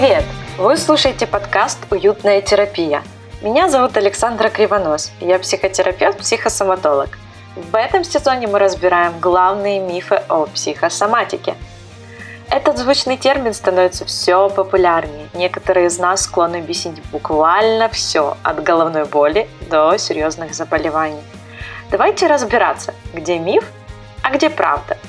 Привет! Вы слушаете подкаст «Уютная терапия». Меня зовут Александра Кривонос, я психотерапевт-психосоматолог. В этом сезоне мы разбираем главные мифы о психосоматике. Этот звучный термин становится все популярнее. Некоторые из нас склонны объяснить буквально все, от головной боли до серьезных заболеваний. Давайте разбираться, где миф, а где правда –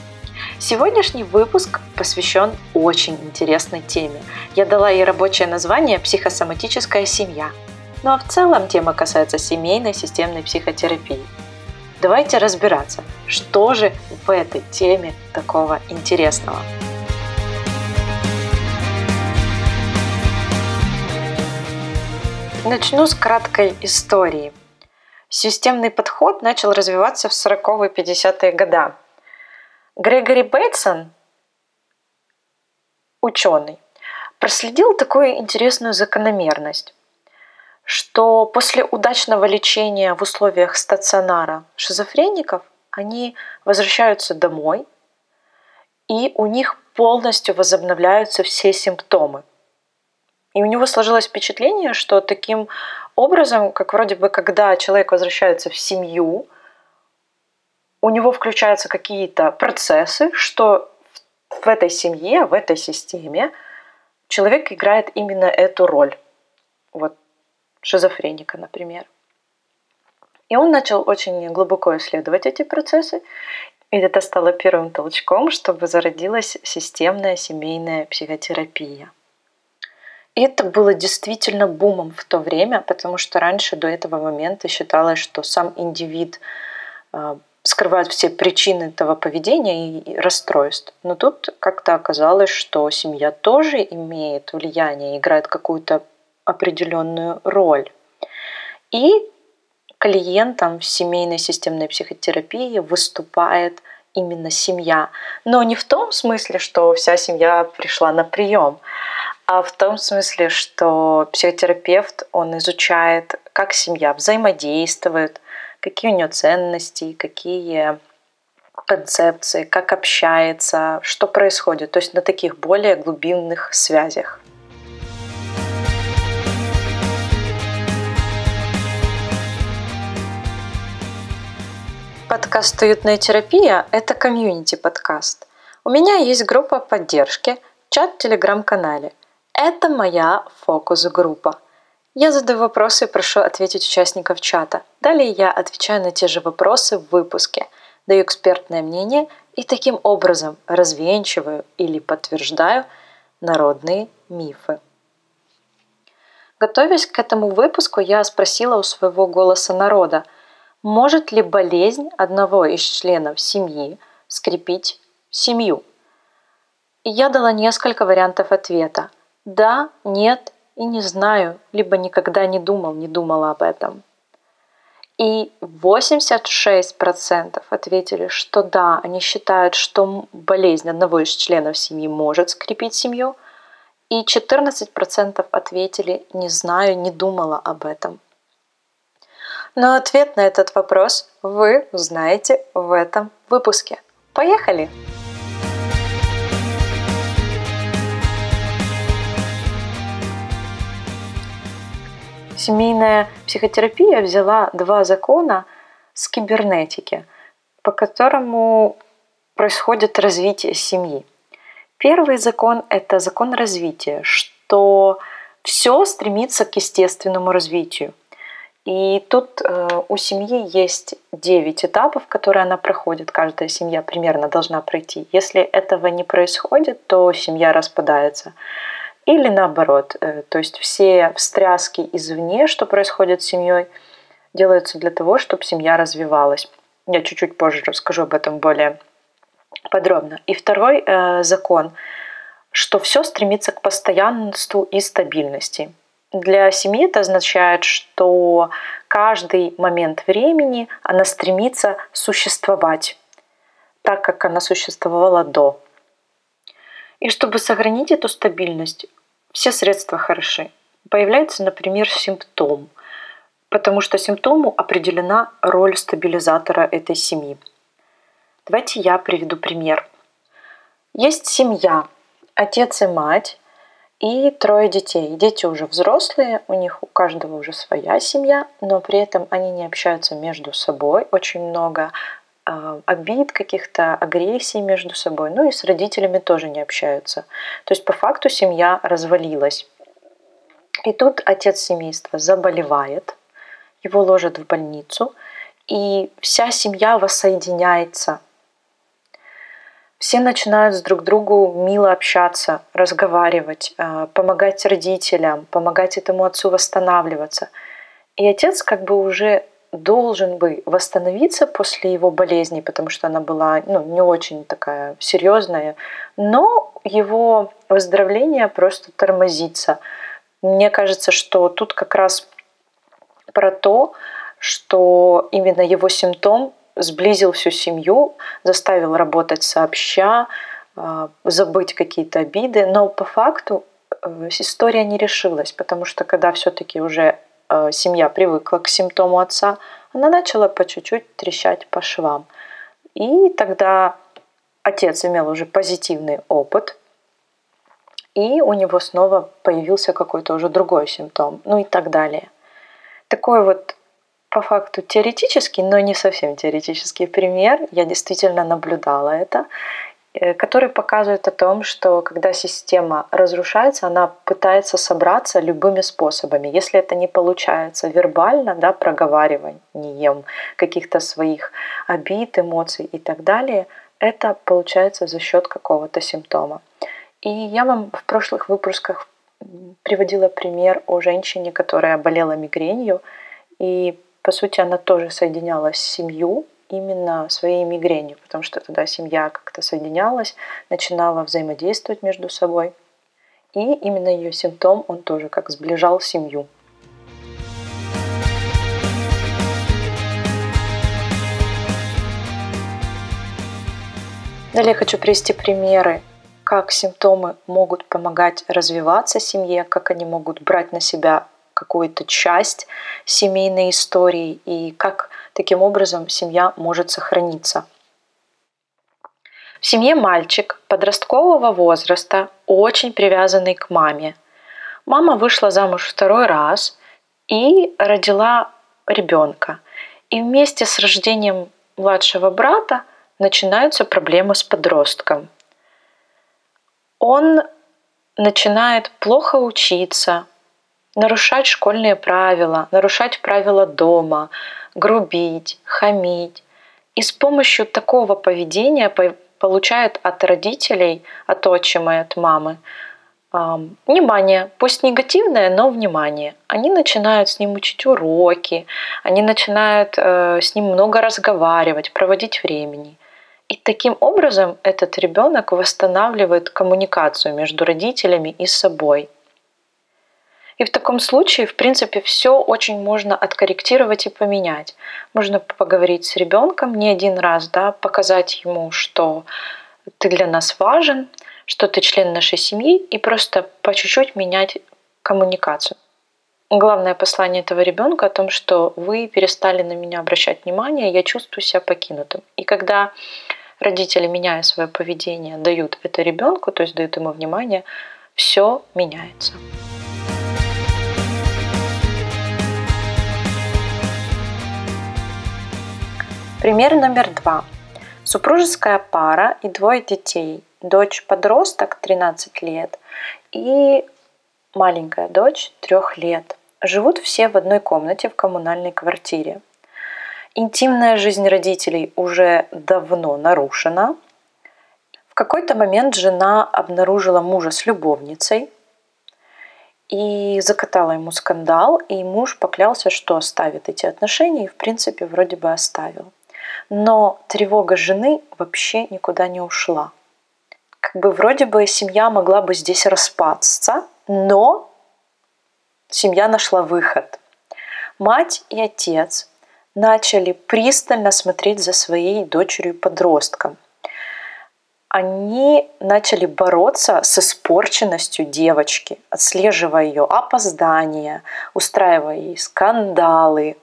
Сегодняшний выпуск посвящен очень интересной теме. Я дала ей рабочее название «Психосоматическая семья». Ну а в целом тема касается семейной системной психотерапии. Давайте разбираться, что же в этой теме такого интересного. Начну с краткой истории. Системный подход начал развиваться в 40-50-е годы Грегори Бейтсон, ученый, проследил такую интересную закономерность, что после удачного лечения в условиях стационара шизофреников они возвращаются домой, и у них полностью возобновляются все симптомы. И у него сложилось впечатление, что таким образом, как вроде бы, когда человек возвращается в семью – у него включаются какие-то процессы, что в этой семье, в этой системе человек играет именно эту роль. Вот шизофреника, например. И он начал очень глубоко исследовать эти процессы, и это стало первым толчком, чтобы зародилась системная семейная психотерапия. И это было действительно бумом в то время, потому что раньше до этого момента считалось, что сам индивид скрывают все причины этого поведения и расстройств. Но тут как-то оказалось, что семья тоже имеет влияние, играет какую-то определенную роль. И клиентом в семейной системной психотерапии выступает именно семья. Но не в том смысле, что вся семья пришла на прием, а в том смысле, что психотерапевт, он изучает, как семья взаимодействует, какие у нее ценности, какие концепции, как общается, что происходит, то есть на таких более глубинных связях. Подкаст «Уютная терапия» – это комьюнити-подкаст. У меня есть группа поддержки, чат в телеграм-канале. Это моя фокус-группа – я задаю вопросы и прошу ответить участников чата. Далее я отвечаю на те же вопросы в выпуске, даю экспертное мнение и таким образом развенчиваю или подтверждаю народные мифы. Готовясь к этому выпуску, я спросила у своего голоса народа, может ли болезнь одного из членов семьи скрепить семью? И я дала несколько вариантов ответа. Да, нет и не знаю, либо никогда не думал, не думала об этом. И 86% ответили, что да, они считают, что болезнь одного из членов семьи может скрепить семью. И 14% ответили «не знаю, не думала об этом». Но ответ на этот вопрос вы узнаете в этом выпуске. Поехали! Поехали! Семейная психотерапия взяла два закона с кибернетики, по которому происходит развитие семьи. Первый закон – это закон развития, что все стремится к естественному развитию. И тут э, у семьи есть 9 этапов, которые она проходит. Каждая семья примерно должна пройти. Если этого не происходит, то семья распадается. Или наоборот, э, то есть все встряски извне, что происходит с семьей, делаются для того, чтобы семья развивалась. Я чуть-чуть позже расскажу об этом более подробно. И второй э, закон, что все стремится к постоянству и стабильности. Для семьи это означает, что каждый момент времени она стремится существовать так, как она существовала до. И чтобы сохранить эту стабильность, все средства хороши. Появляется, например, симптом, потому что симптому определена роль стабилизатора этой семьи. Давайте я приведу пример. Есть семья, отец и мать, и трое детей. Дети уже взрослые, у них у каждого уже своя семья, но при этом они не общаются между собой. Очень много обид, каких-то агрессий между собой. Ну и с родителями тоже не общаются. То есть по факту семья развалилась. И тут отец семейства заболевает, его ложат в больницу, и вся семья воссоединяется все начинают с друг другу мило общаться, разговаривать, э, помогать родителям, помогать этому отцу восстанавливаться. И отец как бы уже должен бы восстановиться после его болезни, потому что она была ну, не очень такая серьезная, но его выздоровление просто тормозится. Мне кажется, что тут как раз про то, что именно его симптом сблизил всю семью, заставил работать сообща, а, забыть какие-то обиды. Но по факту э, история не решилась, потому что когда все-таки уже семья привыкла к симптому отца, она начала по чуть-чуть трещать по швам. И тогда отец имел уже позитивный опыт, и у него снова появился какой-то уже другой симптом, ну и так далее. Такой вот по факту теоретический, но не совсем теоретический пример. Я действительно наблюдала это э, который показывает о том, что когда система разрушается, она пытается собраться любыми способами. Если это не получается вербально, да, проговариванием каких-то своих обид, эмоций и так далее, это получается за счет какого-то симптома. И я вам в прошлых выпусках приводила пример о женщине, которая болела мигренью, и по сути, она тоже соединяла семью именно своей мигренью, потому что тогда семья как-то соединялась, начинала взаимодействовать между собой. И именно ее симптом, он тоже как сближал семью. Далее хочу привести примеры, как симптомы могут помогать развиваться семье, как они могут брать на себя какую-то часть семейной истории и как таким образом семья может сохраниться. В семье мальчик подросткового возраста, очень привязанный к маме. Мама вышла замуж второй раз и родила ребенка. И вместе с рождением младшего брата начинаются проблемы с подростком. Он начинает плохо учиться, нарушать школьные правила, нарушать правила дома, грубить, хамить. И с помощью такого поведения получают от родителей, от отчима и от мамы, внимание, пусть негативное, но внимание. Они начинают с ним учить уроки, они начинают э, с ним много разговаривать, проводить времени. И таким образом этот ребенок восстанавливает коммуникацию между родителями и собой – и в таком случае, в принципе, все очень можно откорректировать и поменять. Можно поговорить с ребенком не один раз, да, показать ему, что ты для нас важен, что ты член нашей семьи, и просто по чуть-чуть менять коммуникацию. Главное послание этого ребенка о том, что вы перестали на меня обращать внимание, я чувствую себя покинутым. И когда родители, меняя свое поведение, дают это ребенку, то есть дают ему внимание, все меняется. Пример номер два. Супружеская пара и двое детей. Дочь-подросток 13 лет и маленькая дочь 3 лет. Живут все в одной комнате в коммунальной квартире. Интимная жизнь родителей уже давно нарушена. В какой-то момент жена обнаружила мужа с любовницей и закатала ему скандал, и муж поклялся, что оставит эти отношения, и в принципе вроде бы оставил. Но тревога жены вообще никуда не ушла. Как бы вроде бы семья могла бы здесь распасться, но семья нашла выход. Мать и отец начали пристально смотреть за своей дочерью-подростком. Они начали бороться с испорченностью девочки, отслеживая ее опоздания, устраивая ей скандалы,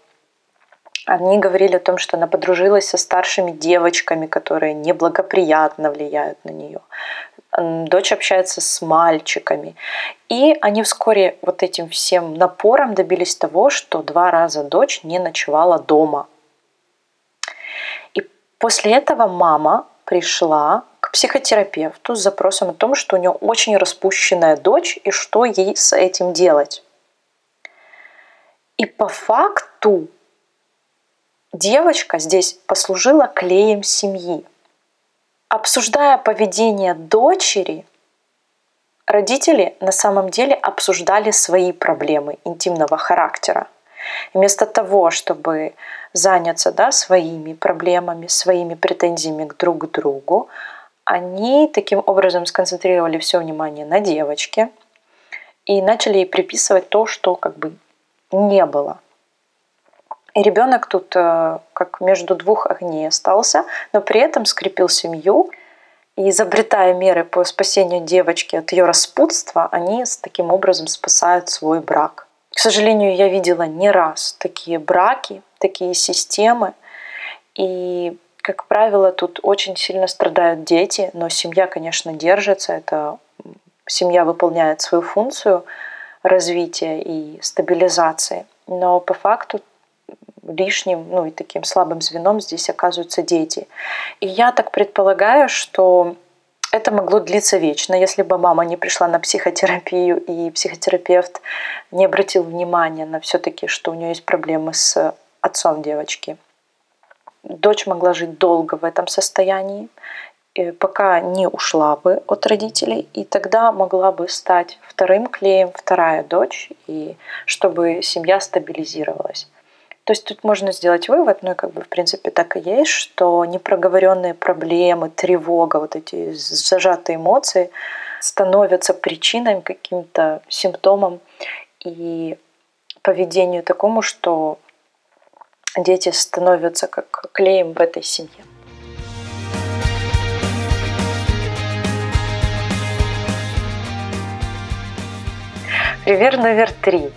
они говорили о том, что она подружилась со старшими девочками, которые неблагоприятно влияют на нее. дочь общается с мальчиками. И они вскоре вот этим всем напором добились того, что два раза дочь не ночевала дома. И после этого мама пришла к психотерапевту с запросом о том, что у нее очень распущенная дочь и что ей с этим делать. И по факту девочка здесь послужила клеем семьи. Обсуждая поведение дочери, родители на самом деле обсуждали свои проблемы интимного характера. Вместо того, чтобы заняться да, своими проблемами, своими претензиями друг к другу, они таким образом сконцентрировали все внимание на девочке и начали ей приписывать то, что как бы не было. И ребенок тут э, как между двух огней остался, но при этом скрепил семью. И изобретая меры по спасению девочки от ее распутства, они таким образом спасают свой брак. К сожалению, я видела не раз такие браки, такие системы. И как правило, тут очень сильно страдают дети, но семья, конечно, держится. Это семья выполняет свою функцию развития и стабилизации. Но по факту лишним, ну и таким слабым звеном здесь оказываются дети. И я так предполагаю, что это могло длиться вечно, если бы мама не пришла на психотерапию и психотерапевт не обратил внимания на все-таки, что у нее есть проблемы с отцом девочки дочь могла жить долго в этом состоянии, пока не ушла бы от родителей, и тогда могла бы стать вторым клеем вторая дочь, и чтобы семья стабилизировалась. То есть тут можно сделать вывод, ну и как бы в принципе так и есть, что непроговоренные проблемы, тревога, вот эти зажатые эмоции становятся причиной, каким-то симптомом и поведению такому, что дети становятся как клеем в этой семье. Пример номер три.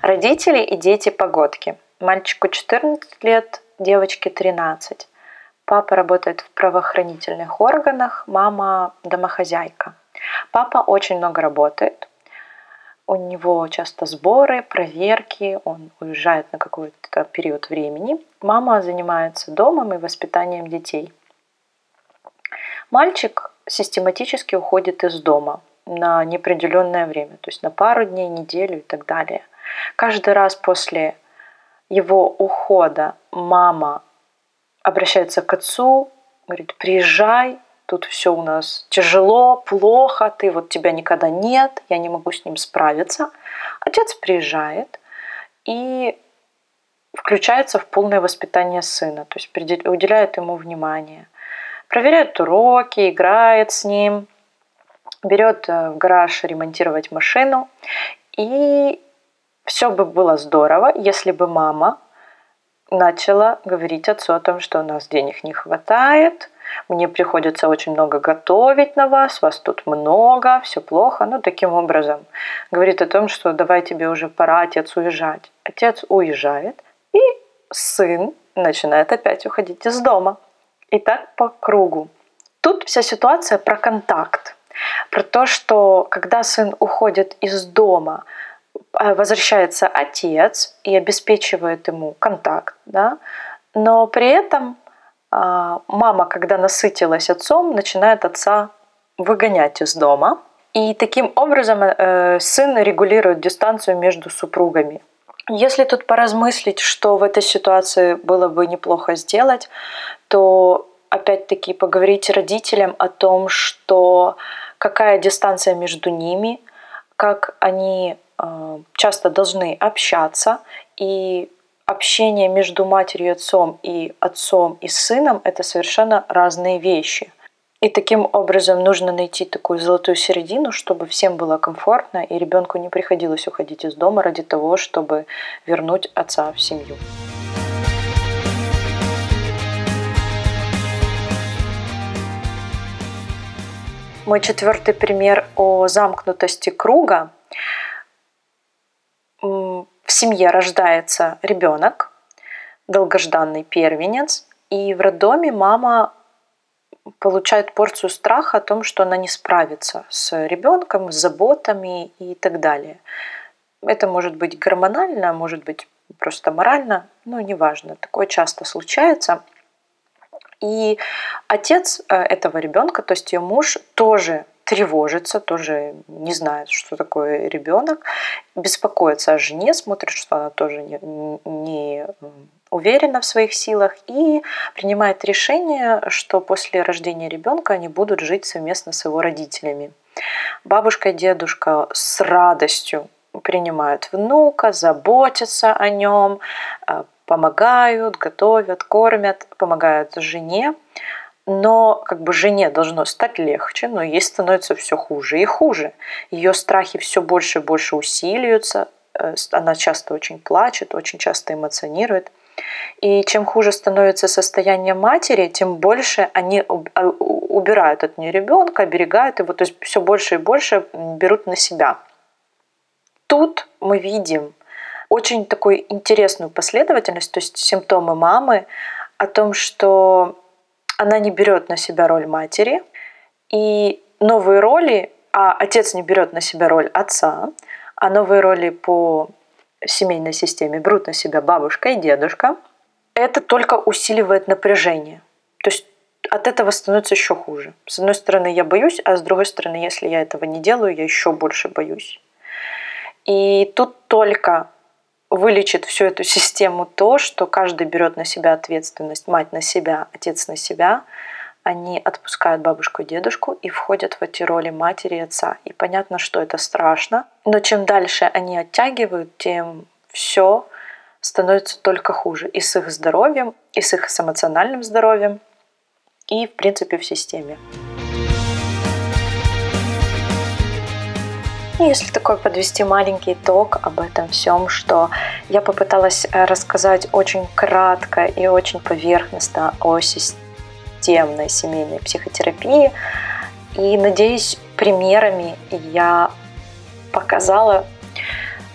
Родители и дети погодки. Мальчику 14 лет, девочке 13. Папа работает в правоохранительных органах, мама домохозяйка. Папа очень много работает, у него часто сборы, проверки, он уезжает на какой-то период времени. Мама занимается домом и воспитанием детей. Мальчик систематически уходит из дома на неопределенное время, то есть на пару дней, неделю и так далее. Каждый раз после его ухода мама обращается к отцу, говорит, приезжай, тут все у нас тяжело, плохо, ты вот тебя никогда нет, я не могу с ним справиться. Отец приезжает и включается в полное воспитание сына, то есть уделяет ему внимание, проверяет уроки, играет с ним, берет э, в гараж ремонтировать машину. И все бы было здорово, если бы мама начала говорить отцу о том, что у нас денег не хватает, мне приходится очень много готовить на вас, вас тут много, все плохо. Ну, таким образом говорит о том, что давай тебе уже пора, отец, уезжать. Отец уезжает, и сын начинает опять уходить из дома. И так по кругу. Тут вся ситуация про контакт. Про то, что когда сын уходит из дома, возвращается отец и обеспечивает ему контакт, да, но при этом а, мама, когда насытилась отцом, начинает отца выгонять из дома. И таким образом э, сын регулирует дистанцию между супругами. Если тут поразмыслить, что в этой ситуации было бы неплохо сделать, то опять-таки поговорить родителям о том, что какая дистанция между ними, как они э, часто должны общаться и общение между матерью и отцом и отцом и сыном – это совершенно разные вещи. И таким образом нужно найти такую золотую середину, чтобы всем было комфортно, и ребенку не приходилось уходить из дома ради того, чтобы вернуть отца в семью. Мой четвертый пример о замкнутости круга в семье рождается ребенок, долгожданный первенец, и в роддоме мама получает порцию страха о том, что она не справится с ребенком, с заботами и так далее. Это может быть гормонально, может быть просто морально, ну, неважно. Такое часто случается. И отец э, этого ребенка, то есть ее муж, тоже тревожится, тоже не знает, что такое ребенок, беспокоится о жене, смотрит, что она тоже не, не уверена в своих силах и принимает решение, что после рождения ребенка они будут жить совместно с его родителями. Бабушка и дедушка с радостью принимают внука, заботятся о нем, э, помогают, готовят, кормят, помогают жене но как бы жене должно стать легче, но ей становится все хуже и хуже. Ее страхи все больше и больше усиливаются, э, она часто очень плачет, очень часто эмоционирует. И чем хуже становится состояние матери, тем больше они а, убирают от нее ребенка, оберегают его, то есть все больше и больше берут на себя. Тут мы видим очень такую интересную последовательность, то есть симптомы мамы о том, что она не берет на себя роль матери, и новые роли, а отец не берет на себя роль отца, а новые роли по семейной системе берут на себя бабушка и дедушка, это только усиливает напряжение. То есть от этого становится еще хуже. С одной стороны, я боюсь, а с другой стороны, если я этого не делаю, я еще больше боюсь. И тут только вылечит всю эту систему то, что каждый берет на себя ответственность, мать на себя, отец на себя, они отпускают бабушку и дедушку и входят в эти роли матери и отца. И понятно, что это страшно, но чем дальше они оттягивают, тем все становится только хуже и с их здоровьем, и с их эмоциональным здоровьем, и в принципе в системе. Если такой подвести маленький итог об этом всем, что я попыталась э, рассказать очень кратко и очень поверхностно о системной семейной психотерапии. И, надеюсь, примерами я показала,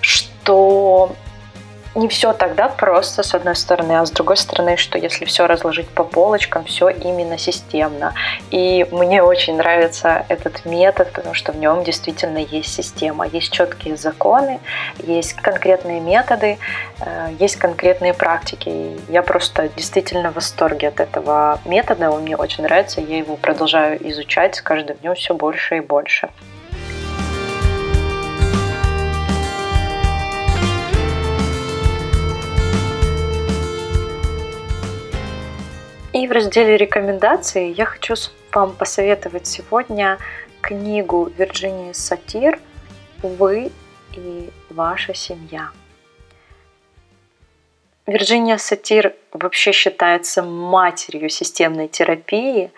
что не все тогда просто, с одной стороны, а с другой стороны, что если все разложить по полочкам, все именно системно. И мне очень нравится этот метод, потому что в нем действительно есть система, есть четкие законы, есть конкретные методы, э, есть конкретные практики. И я просто действительно в восторге от этого метода, он мне очень нравится, я его продолжаю изучать с каждым днем все больше и больше. И в разделе рекомендаций я хочу вам посоветовать сегодня книгу Вирджинии Сатир «Вы и ваша семья». Вирджиния Сатир вообще считается матерью системной терапии.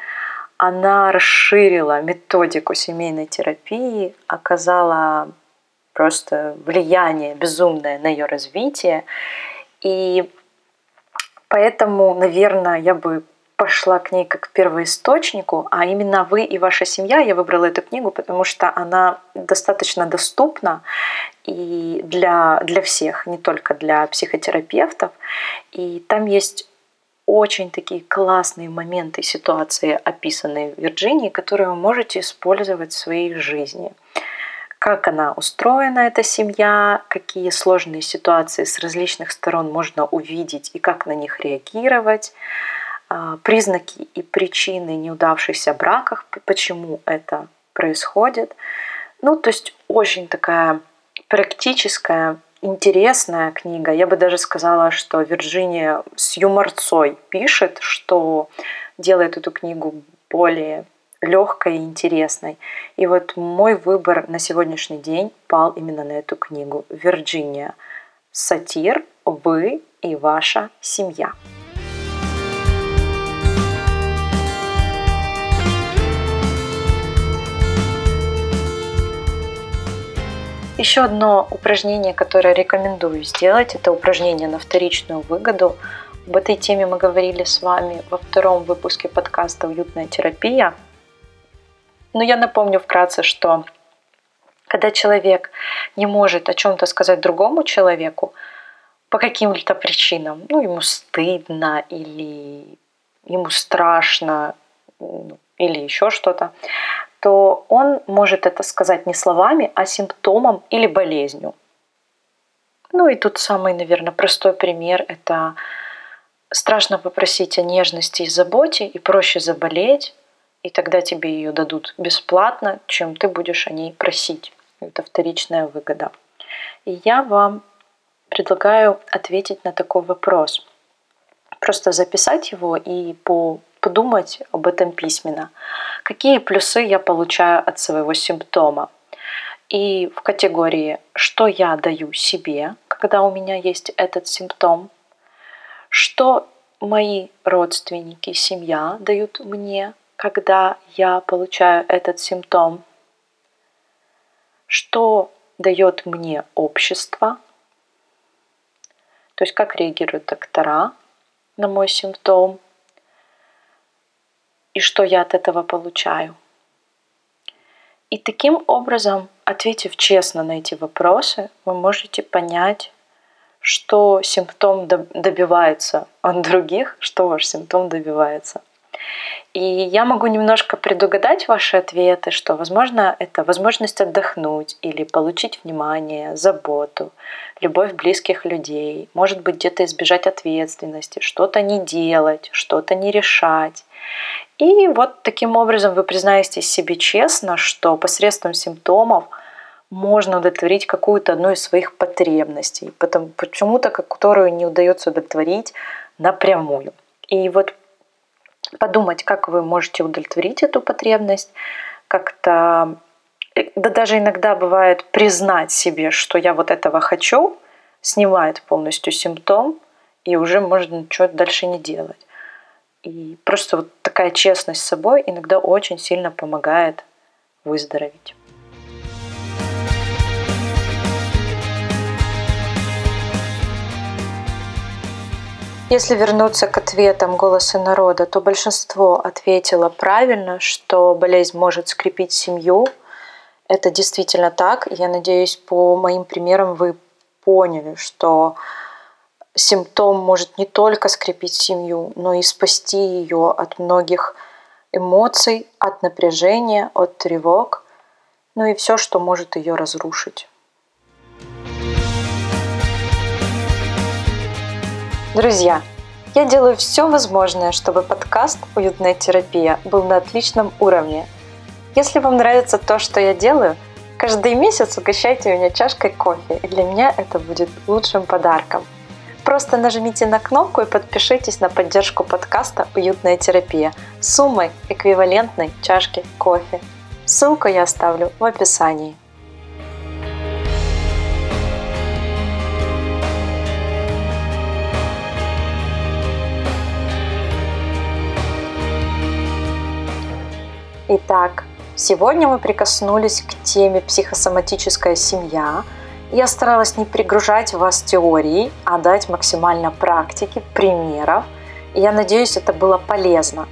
Она расширила методику семейной терапии, оказала просто влияние безумное на ее развитие. И Поэтому, наверное, я бы пошла к ней как к первоисточнику, а именно вы и ваша семья. Я выбрала эту книгу, потому что она достаточно доступна и для, для всех, не только для психотерапевтов. И там есть очень такие классные моменты, ситуации, описанные в Вирджинии, которые вы можете использовать в своей жизни как она устроена, эта семья, какие сложные ситуации с различных сторон можно увидеть и как на них реагировать, а, признаки и причины неудавшихся браков, почему это происходит. Ну, то есть очень такая практическая, интересная книга. Я бы даже сказала, что Вирджиния с юморцой пишет, что делает эту книгу более легкой и интересной. И вот мой выбор на сегодняшний день пал именно на эту книгу «Вирджиния. Сатир. Вы и ваша семья». Еще одно упражнение, которое рекомендую сделать, это упражнение на вторичную выгоду. Об этой теме мы говорили с вами во втором выпуске подкаста «Уютная терапия». Но я напомню вкратце, что когда человек не может о чем-то сказать другому человеку по каким-то причинам, ну, ему стыдно или ему страшно или еще что-то, то он может это сказать не словами, а симптомом или болезнью. Ну и тут самый, наверное, простой пример – это страшно попросить о нежности и заботе, и проще заболеть, и тогда тебе ее дадут бесплатно, чем ты будешь о ней просить. Это вторичная выгода. И я вам предлагаю ответить на такой вопрос. Просто записать его и по подумать об этом письменно. Какие плюсы я получаю от своего симптома? И в категории «что я даю себе», когда у меня есть этот симптом, что мои родственники, семья дают мне, когда я получаю этот симптом, что дает мне общество, то есть как реагируют доктора на мой симптом, и что я от этого получаю. И таким образом, ответив честно на эти вопросы, вы можете понять, что симптом добивается от других, что ваш симптом добивается. И я могу немножко предугадать ваши ответы, что, возможно, это возможность отдохнуть или получить внимание, заботу, любовь близких людей, может быть, где-то избежать ответственности, что-то не делать, что-то не решать. И вот таким образом вы признаетесь себе честно, что посредством симптомов можно удовлетворить какую-то одну из своих потребностей, почему-то, которую не удается удовлетворить напрямую. И вот подумать, как вы можете удовлетворить эту потребность, как-то, э, да даже иногда бывает признать себе, что я вот этого хочу, снимает полностью симптом, и уже можно ничего дальше не делать. И просто вот такая честность с собой иногда очень сильно помогает выздороветь. Если вернуться к ответам «Голоса народа», то большинство ответило правильно, что болезнь может скрепить семью. Это действительно так. Я надеюсь, по моим примерам вы поняли, что симптом может не только скрепить семью, но и спасти ее от многих эмоций, от напряжения, от тревог, ну и все, что может ее разрушить. Друзья, я делаю все возможное, чтобы подкаст «Уютная терапия» был на отличном уровне. Если вам нравится то, что я делаю, каждый месяц угощайте меня чашкой кофе, и для меня это будет лучшим подарком – Просто нажмите на кнопку и подпишитесь на поддержку подкаста «Уютная терапия» суммой, эквивалентной чашке кофе. Ссылку я оставлю в описании. Итак, сегодня мы прикоснулись к теме психосоматическая семья – я старалась не пригружать вас теорией, а дать максимально практики, примеров. И я надеюсь, это было полезно.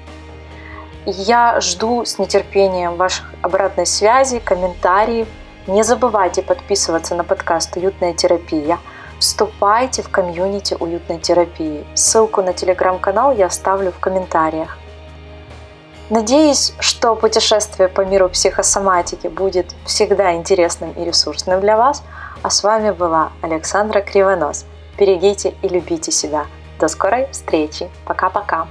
Я жду с нетерпением ваших обратной связи, комментариев. Не забывайте подписываться на подкаст «Уютная терапия». Вступайте в комьюнити уютной терапии. Ссылку на телеграм-канал я оставлю в комментариях. Надеюсь, что путешествие по миру психосоматики будет всегда интересным и ресурсным для вас – а с вами была Александра Кривонос. Берегите и любите себя. До скорой встречи. Пока-пока.